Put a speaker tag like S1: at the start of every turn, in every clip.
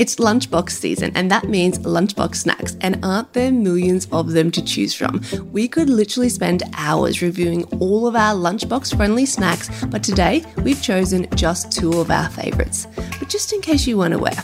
S1: It's lunchbox season, and that means lunchbox snacks. And aren't there millions of them to choose from? We could literally spend hours reviewing all of our lunchbox friendly snacks, but today we've chosen just two of our favourites. But just in case you weren't aware,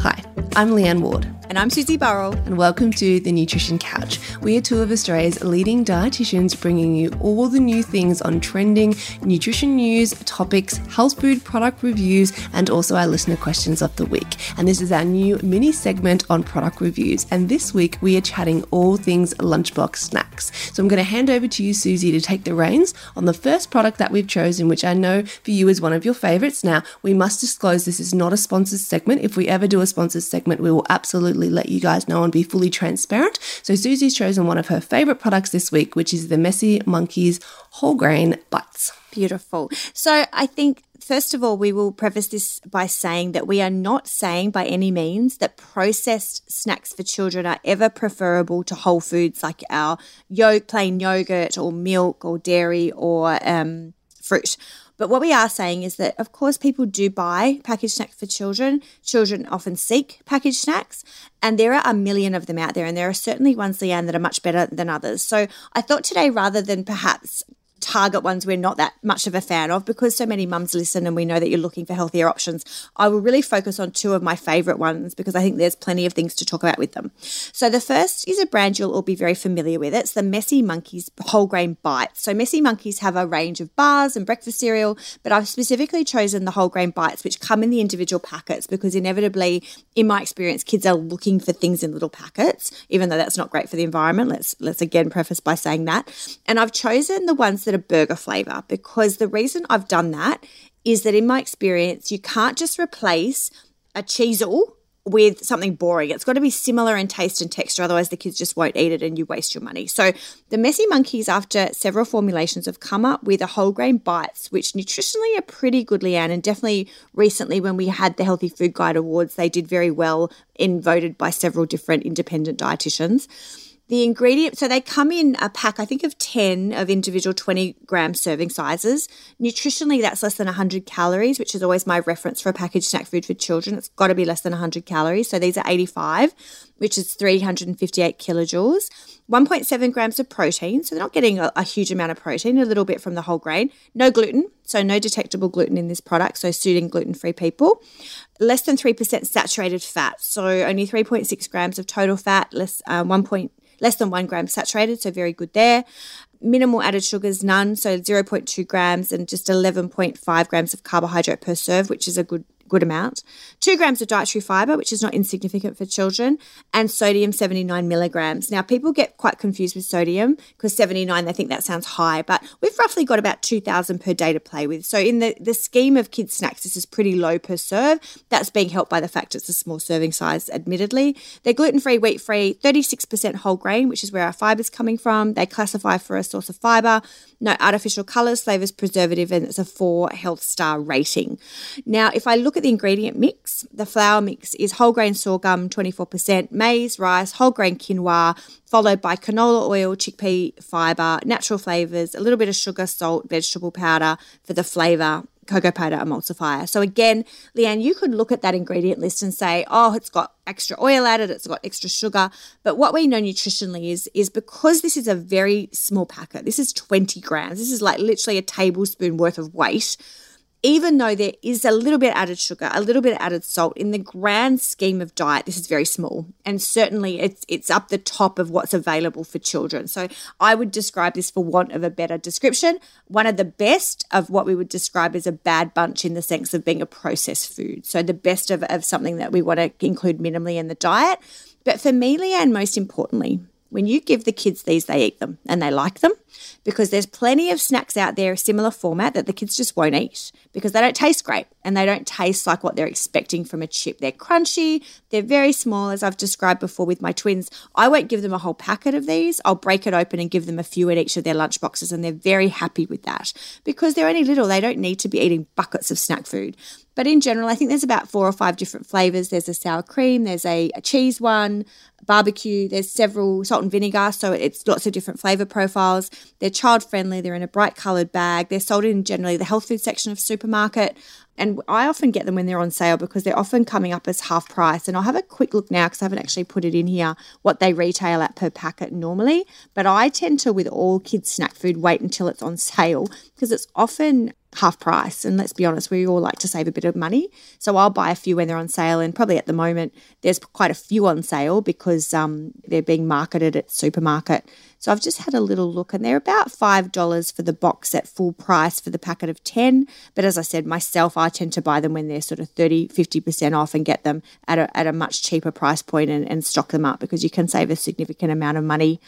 S1: hi, I'm Leanne Ward.
S2: And I'm Susie Burrell.
S1: And welcome to The Nutrition Couch. We are two of Australia's leading dietitians bringing you all the new things on trending nutrition news, topics, health food product reviews, and also our listener questions of the week. And this is our new mini segment on product reviews. And this week we are chatting all things lunchbox snacks. So I'm going to hand over to you, Susie, to take the reins on the first product that we've chosen, which I know for you is one of your favorites. Now, we must disclose this is not a sponsored segment. If we ever do a sponsored segment, we will absolutely let you guys know and be fully transparent. So Susie's chosen one of her favorite products this week, which is the Messy Monkeys whole grain bites.
S2: Beautiful. So I think first of all, we will preface this by saying that we are not saying by any means that processed snacks for children are ever preferable to whole foods like our yolk, plain yogurt or milk or dairy or um, fruit. But what we are saying is that, of course, people do buy packaged snacks for children. Children often seek packaged snacks, and there are a million of them out there. And there are certainly ones, Leanne, that are much better than others. So I thought today, rather than perhaps target ones we're not that much of a fan of because so many mums listen and we know that you're looking for healthier options. I will really focus on two of my favorite ones because I think there's plenty of things to talk about with them. So the first is a brand you'll all be very familiar with. It's the Messy Monkeys whole grain bites. So Messy Monkeys have a range of bars and breakfast cereal, but I've specifically chosen the whole grain bites which come in the individual packets because inevitably in my experience kids are looking for things in little packets even though that's not great for the environment. Let's let's again preface by saying that. And I've chosen the ones that a burger flavor because the reason I've done that is that in my experience, you can't just replace a Cheezel with something boring. It's got to be similar in taste and texture, otherwise the kids just won't eat it and you waste your money. So the Messy Monkeys, after several formulations, have come up with a whole grain bites, which nutritionally are pretty good, Leanne. And definitely recently when we had the Healthy Food Guide Awards, they did very well in voted by several different independent dietitians. The ingredient, so they come in a pack, I think, of 10 of individual 20 gram serving sizes. Nutritionally, that's less than 100 calories, which is always my reference for a packaged snack food for children. It's got to be less than 100 calories. So these are 85, which is 358 kilojoules. 1.7 grams of protein. So they're not getting a, a huge amount of protein, a little bit from the whole grain. No gluten. So no detectable gluten in this product. So suiting gluten free people less than 3% saturated fat. So only 3.6 grams of total fat, less uh, 1 less than one gram saturated, so very good there. Minimal added sugars, none, so 0.2 grams and just 11.5 grams of carbohydrate per serve, which is a good good amount, two grams of dietary fiber, which is not insignificant for children, and sodium 79 milligrams. Now, people get quite confused with sodium because 79, they think that sounds high, but we've roughly got about 2,000 per day to play with. So, in the, the scheme of kids' snacks, this is pretty low per serve. That's being helped by the fact it's a small serving size, admittedly. They're gluten free, wheat free, 36% whole grain, which is where our fiber's coming from. They classify for a source of fiber, no artificial colors, flavors, preservative, and it's a four health star rating. Now, if I look at the ingredient mix, the flour mix is whole grain sorghum, 24%, maize, rice, whole grain quinoa, followed by canola oil, chickpea fiber, natural flavors, a little bit of sugar, salt, vegetable powder for the flavor, cocoa powder emulsifier. So again, Leanne, you could look at that ingredient list and say, oh, it's got extra oil added, it's got extra sugar. But what we know nutritionally is, is because this is a very small packet, this is 20 grams, this is like literally a tablespoon worth of weight even though there is a little bit added sugar, a little bit added salt, in the grand scheme of diet, this is very small. And certainly it's it's up the top of what's available for children. So I would describe this for want of a better description, one of the best of what we would describe as a bad bunch in the sense of being a processed food. So the best of, of something that we want to include minimally in the diet. But for me, Leanne, most importantly, when you give the kids these, they eat them and they like them because there's plenty of snacks out there, similar format that the kids just won't eat because they don't taste great and they don't taste like what they're expecting from a chip. They're crunchy, they're very small, as I've described before with my twins. I won't give them a whole packet of these. I'll break it open and give them a few in each of their lunch boxes, and they're very happy with that because they're only little. They don't need to be eating buckets of snack food. But in general, I think there's about four or five different flavors. There's a sour cream, there's a, a cheese one, barbecue, there's several salt and vinegar, so it's lots of different flavor profiles. They're child friendly, they're in a bright colored bag, they're sold in generally the health food section of supermarket And I often get them when they're on sale because they're often coming up as half price. And I'll have a quick look now because I haven't actually put it in here what they retail at per packet normally. But I tend to, with all kids' snack food, wait until it's on sale because it's often half price. And let's be honest, we all like to save a bit of money. So I'll buy a few when they're on sale. And probably at the moment, there's quite a few on sale because um, they're being marketed at supermarket. So I've just had a little look and they're about $5 for the box at full price for the packet of 10. But as I said, myself, I tend to buy them when they're sort of 30, 50% off and get them at a, at a much cheaper price point and, and stock them up because you can save a significant amount of money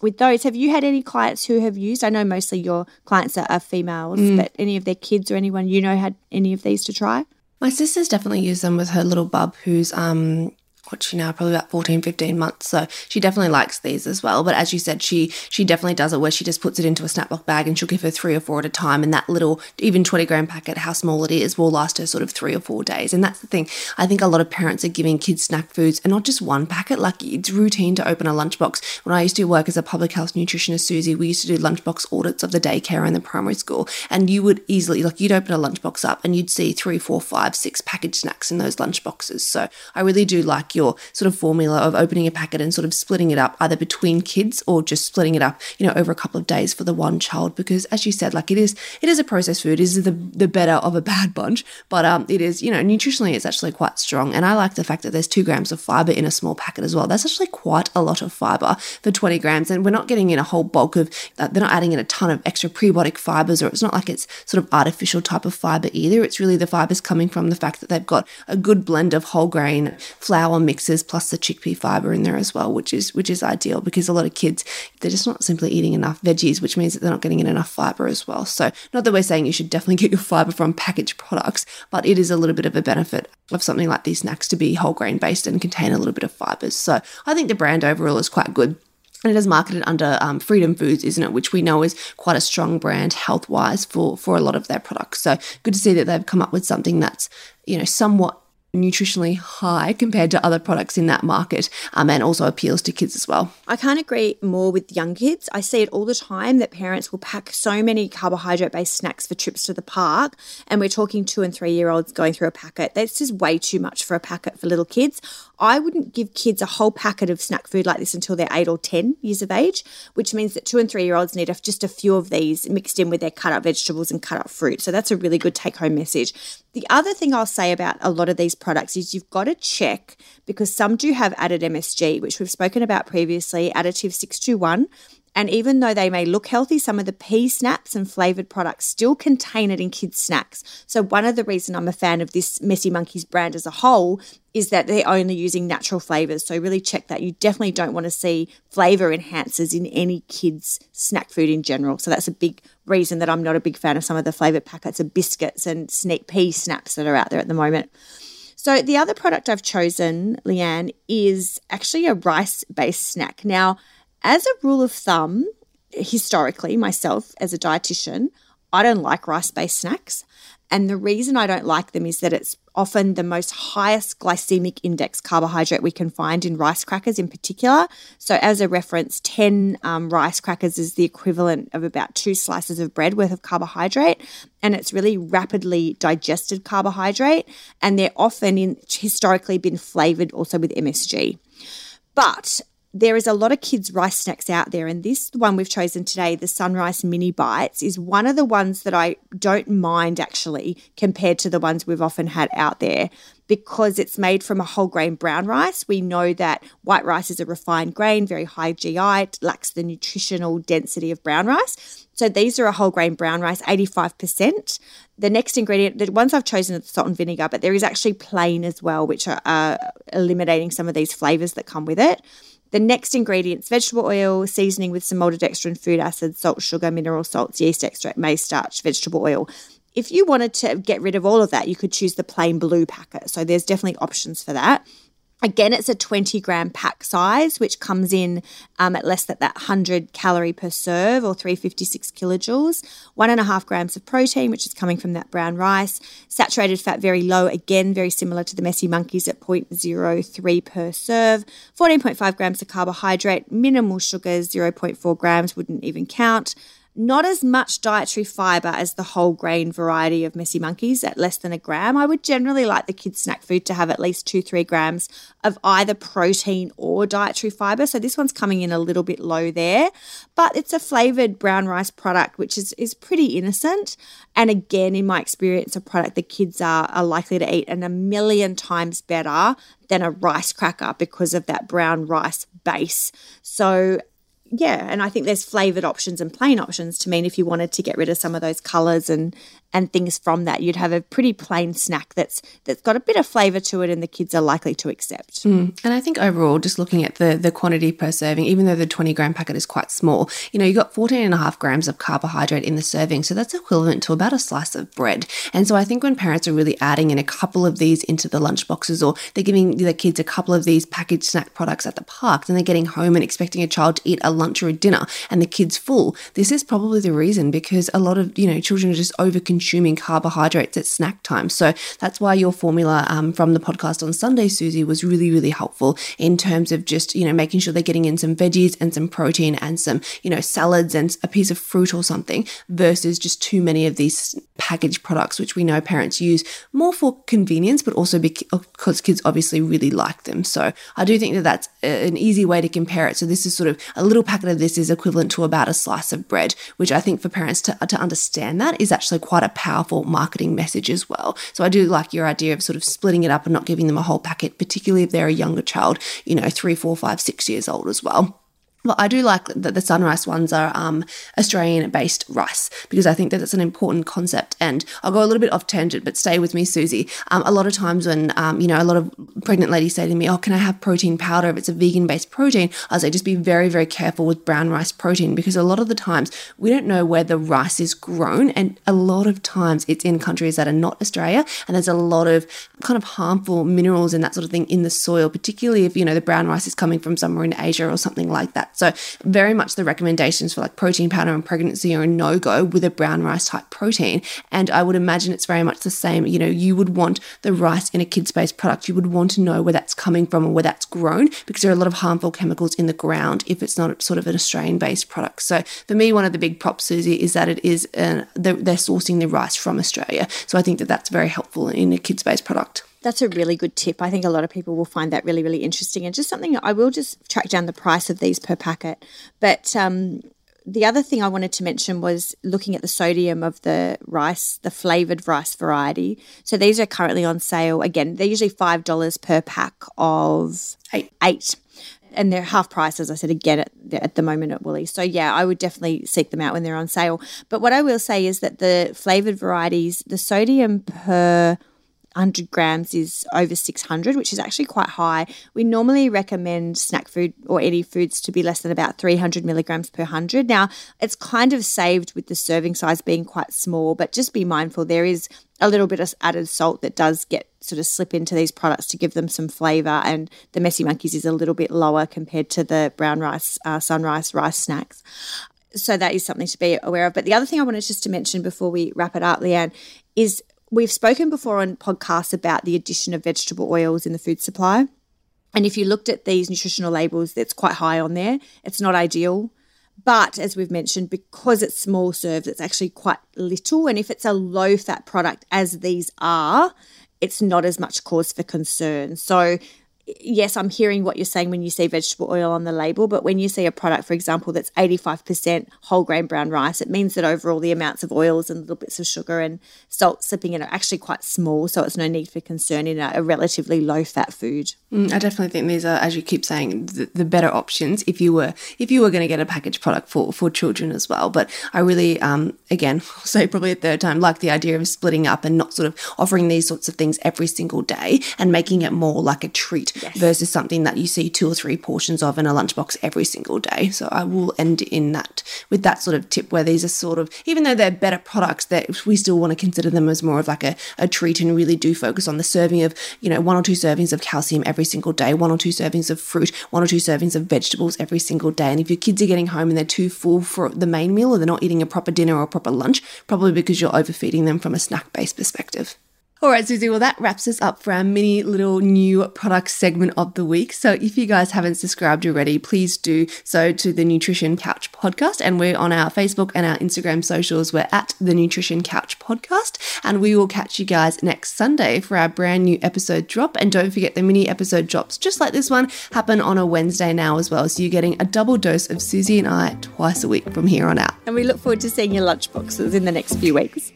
S2: with those. Have you had any clients who have used? I know mostly your clients are, are females, mm. but any of their kids or anyone you know had any of these to try?
S1: My sister's definitely used them with her little bub who's um what's she now probably about 14 15 months. So she definitely likes these as well. But as you said she she definitely does it where she just puts it into a snaplock bag and she'll give her three or four at a time. And that little even 20 gram packet how small it is will last her sort of three or four days. And that's the thing. I think a lot of parents are giving kids snack foods and not just one packet. Like it's routine to open a lunchbox. When i used to work as a public health nutritionist susie we used to do lunchbox audits of the daycare and the primary school. And you would easily like you'd open a lunchbox up and you'd see three four five six packaged snacks in those lunchboxes. So i really do like your sort of formula of opening a packet and sort of splitting it up either between kids or just splitting it up, you know, over a couple of days for the one child. Because as you said, like it is, it is a processed food. It is the the better of a bad bunch, but um, it is, you know, nutritionally it's actually quite strong. And I like the fact that there's two grams of fiber in a small packet as well. That's actually quite a lot of fiber for 20 grams, and we're not getting in a whole bulk of. Uh, they're not adding in a ton of extra prebiotic fibers, or it's not like it's sort of artificial type of fiber either. It's really the fibers coming from the fact that they've got a good blend of whole grain flour mixes plus the chickpea fiber in there as well, which is which is ideal because a lot of kids they're just not simply eating enough veggies, which means that they're not getting in enough fiber as well. So not that we're saying you should definitely get your fiber from packaged products, but it is a little bit of a benefit of something like these snacks to be whole grain based and contain a little bit of fibers. So I think the brand overall is quite good. And it is marketed under um, Freedom Foods, isn't it? Which we know is quite a strong brand health wise for for a lot of their products. So good to see that they've come up with something that's you know somewhat nutritionally high compared to other products in that market um, and also appeals to kids as well.
S2: I can't agree more with young kids. I see it all the time that parents will pack so many carbohydrate based snacks for trips to the park. And we're talking two and three year olds going through a packet. That's just way too much for a packet for little kids. I wouldn't give kids a whole packet of snack food like this until they're eight or 10 years of age, which means that two and three year olds need just a few of these mixed in with their cut up vegetables and cut up fruit. So that's a really good take home message. The other thing I'll say about a lot of these products is you've got to check because some do have added MSG, which we've spoken about previously, additive 621. And even though they may look healthy, some of the pea snaps and flavored products still contain it in kids' snacks. So, one of the reasons I'm a fan of this Messy Monkeys brand as a whole is that they're only using natural flavors. So, really check that. You definitely don't want to see flavor enhancers in any kids' snack food in general. So, that's a big reason that I'm not a big fan of some of the flavored packets of biscuits and sneak pea snaps that are out there at the moment. So, the other product I've chosen, Leanne, is actually a rice based snack. Now, as a rule of thumb, historically, myself as a dietitian, I don't like rice based snacks. And the reason I don't like them is that it's often the most highest glycemic index carbohydrate we can find in rice crackers in particular. So, as a reference, 10 um, rice crackers is the equivalent of about two slices of bread worth of carbohydrate. And it's really rapidly digested carbohydrate. And they're often in, historically been flavored also with MSG. But there is a lot of kids' rice snacks out there, and this one we've chosen today, the SunRice Mini Bites, is one of the ones that I don't mind actually compared to the ones we've often had out there because it's made from a whole grain brown rice. We know that white rice is a refined grain, very high GI, it lacks the nutritional density of brown rice. So these are a whole grain brown rice, 85%. The next ingredient, the ones I've chosen are salt and vinegar, but there is actually plain as well, which are uh, eliminating some of these flavors that come with it. The next ingredients vegetable oil, seasoning with some maltodextrin, food acid, salt, sugar, mineral salts, yeast extract, maize starch, vegetable oil. If you wanted to get rid of all of that, you could choose the plain blue packet. So there's definitely options for that. Again, it's a 20 gram pack size, which comes in um, at less than that 100 calorie per serve or 356 kilojoules. One and a half grams of protein, which is coming from that brown rice. Saturated fat very low, again, very similar to the Messy Monkeys at 0.03 per serve. 14.5 grams of carbohydrate, minimal sugars, 0.4 grams, wouldn't even count not as much dietary fiber as the whole grain variety of Messy Monkeys at less than a gram. I would generally like the kids' snack food to have at least two, three grams of either protein or dietary fiber. So this one's coming in a little bit low there, but it's a flavored brown rice product, which is, is pretty innocent. And again, in my experience, a product the kids are, are likely to eat and a million times better than a rice cracker because of that brown rice base. So yeah, and I think there's flavored options and plain options to mean if you wanted to get rid of some of those colors and and things from that, you'd have a pretty plain snack that's that's got a bit of flavor to it, and the kids are likely to accept.
S1: Mm. And I think overall, just looking at the the quantity per serving, even though the 20 gram packet is quite small, you know, you got 14 and a half grams of carbohydrate in the serving, so that's equivalent to about a slice of bread. And so I think when parents are really adding in a couple of these into the lunch boxes, or they're giving their kids a couple of these packaged snack products at the park, then they're getting home and expecting a child to eat a lunch or a dinner, and the kid's full. This is probably the reason because a lot of you know children are just over consuming carbohydrates at snack time. So that's why your formula um, from the podcast on Sunday, Susie, was really, really helpful in terms of just, you know, making sure they're getting in some veggies and some protein and some, you know, salads and a piece of fruit or something versus just too many of these packaged products, which we know parents use more for convenience, but also because kids obviously really like them. So I do think that that's an easy way to compare it. So this is sort of a little packet of this is equivalent to about a slice of bread, which I think for parents to, to understand that is actually quite a powerful marketing message as well. So I do like your idea of sort of splitting it up and not giving them a whole packet, particularly if they're a younger child, you know, three, four, five, six years old as well. Well, I do like that the SunRice ones are um, Australian based rice because I think that that's an important concept. And I'll go a little bit off tangent, but stay with me, Susie. Um, a lot of times when, um, you know, a lot of pregnant ladies say to me, Oh, can I have protein powder if it's a vegan based protein? I say, just be very, very careful with brown rice protein because a lot of the times we don't know where the rice is grown. And a lot of times it's in countries that are not Australia. And there's a lot of kind of harmful minerals and that sort of thing in the soil, particularly if, you know, the brown rice is coming from somewhere in Asia or something like that. So, very much the recommendations for like protein powder and pregnancy are a no go with a brown rice type protein. And I would imagine it's very much the same. You know, you would want the rice in a kids based product, you would want to know where that's coming from or where that's grown because there are a lot of harmful chemicals in the ground if it's not sort of an Australian based product. So, for me, one of the big props, Susie, is that it is uh, they're sourcing the rice from Australia. So, I think that that's very helpful in a kids based product.
S2: That's a really good tip. I think a lot of people will find that really, really interesting. And just something I will just track down the price of these per packet. But um, the other thing I wanted to mention was looking at the sodium of the rice, the flavored rice variety. So these are currently on sale. Again, they're usually $5 per pack of eight. eight. And they're half price, as I said, again at, at the moment at Woolies. So, yeah, I would definitely seek them out when they're on sale. But what I will say is that the flavored varieties, the sodium per 100 grams is over 600, which is actually quite high. We normally recommend snack food or any foods to be less than about 300 milligrams per 100. Now, it's kind of saved with the serving size being quite small, but just be mindful there is a little bit of added salt that does get sort of slip into these products to give them some flavor. And the Messy Monkeys is a little bit lower compared to the brown rice, uh, SunRice rice snacks. So that is something to be aware of. But the other thing I wanted just to mention before we wrap it up, Leanne, is We've spoken before on podcasts about the addition of vegetable oils in the food supply. And if you looked at these nutritional labels, it's quite high on there. It's not ideal. But as we've mentioned, because it's small serves, it's actually quite little. And if it's a low fat product, as these are, it's not as much cause for concern. So yes, I'm hearing what you're saying when you see vegetable oil on the label, but when you see a product, for example, that's 85% whole grain brown rice, it means that overall the amounts of oils and little bits of sugar and salt slipping in are actually quite small. So it's no need for concern in a, a relatively low fat food.
S1: Mm, I definitely think these are, as you keep saying, the, the better options if you were if you were going to get a packaged product for for children as well. But I really, um, again, say probably a third time, like the idea of splitting up and not sort of offering these sorts of things every single day and making it more like a treat yes. versus something that you see two or three portions of in a lunchbox every single day. So I will end in that with that sort of tip where these are sort of, even though they're better products, that we still want to consider them as more of like a, a treat and really do focus on the serving of, you know, one or two servings of calcium every single day, one or two servings of fruit, one or two servings of vegetables every single day. And if your kids are getting home and they're too full for the main meal or they're not eating a proper dinner or a proper lunch, probably because you're overfeeding them from a snack based perspective. All right, Susie, well, that wraps us up for our mini little new product segment of the week. So if you guys haven't subscribed already, please do so to the Nutrition Couch podcast. And we're on our Facebook and our Instagram socials. We're at the Nutrition Couch podcast. And we will catch you guys next Sunday for our brand new episode drop. And don't forget the mini episode drops, just like this one, happen on a Wednesday now as well. So you're getting a double dose of Susie and I twice a week from here on out.
S2: And we look forward to seeing your lunchboxes in the next few weeks.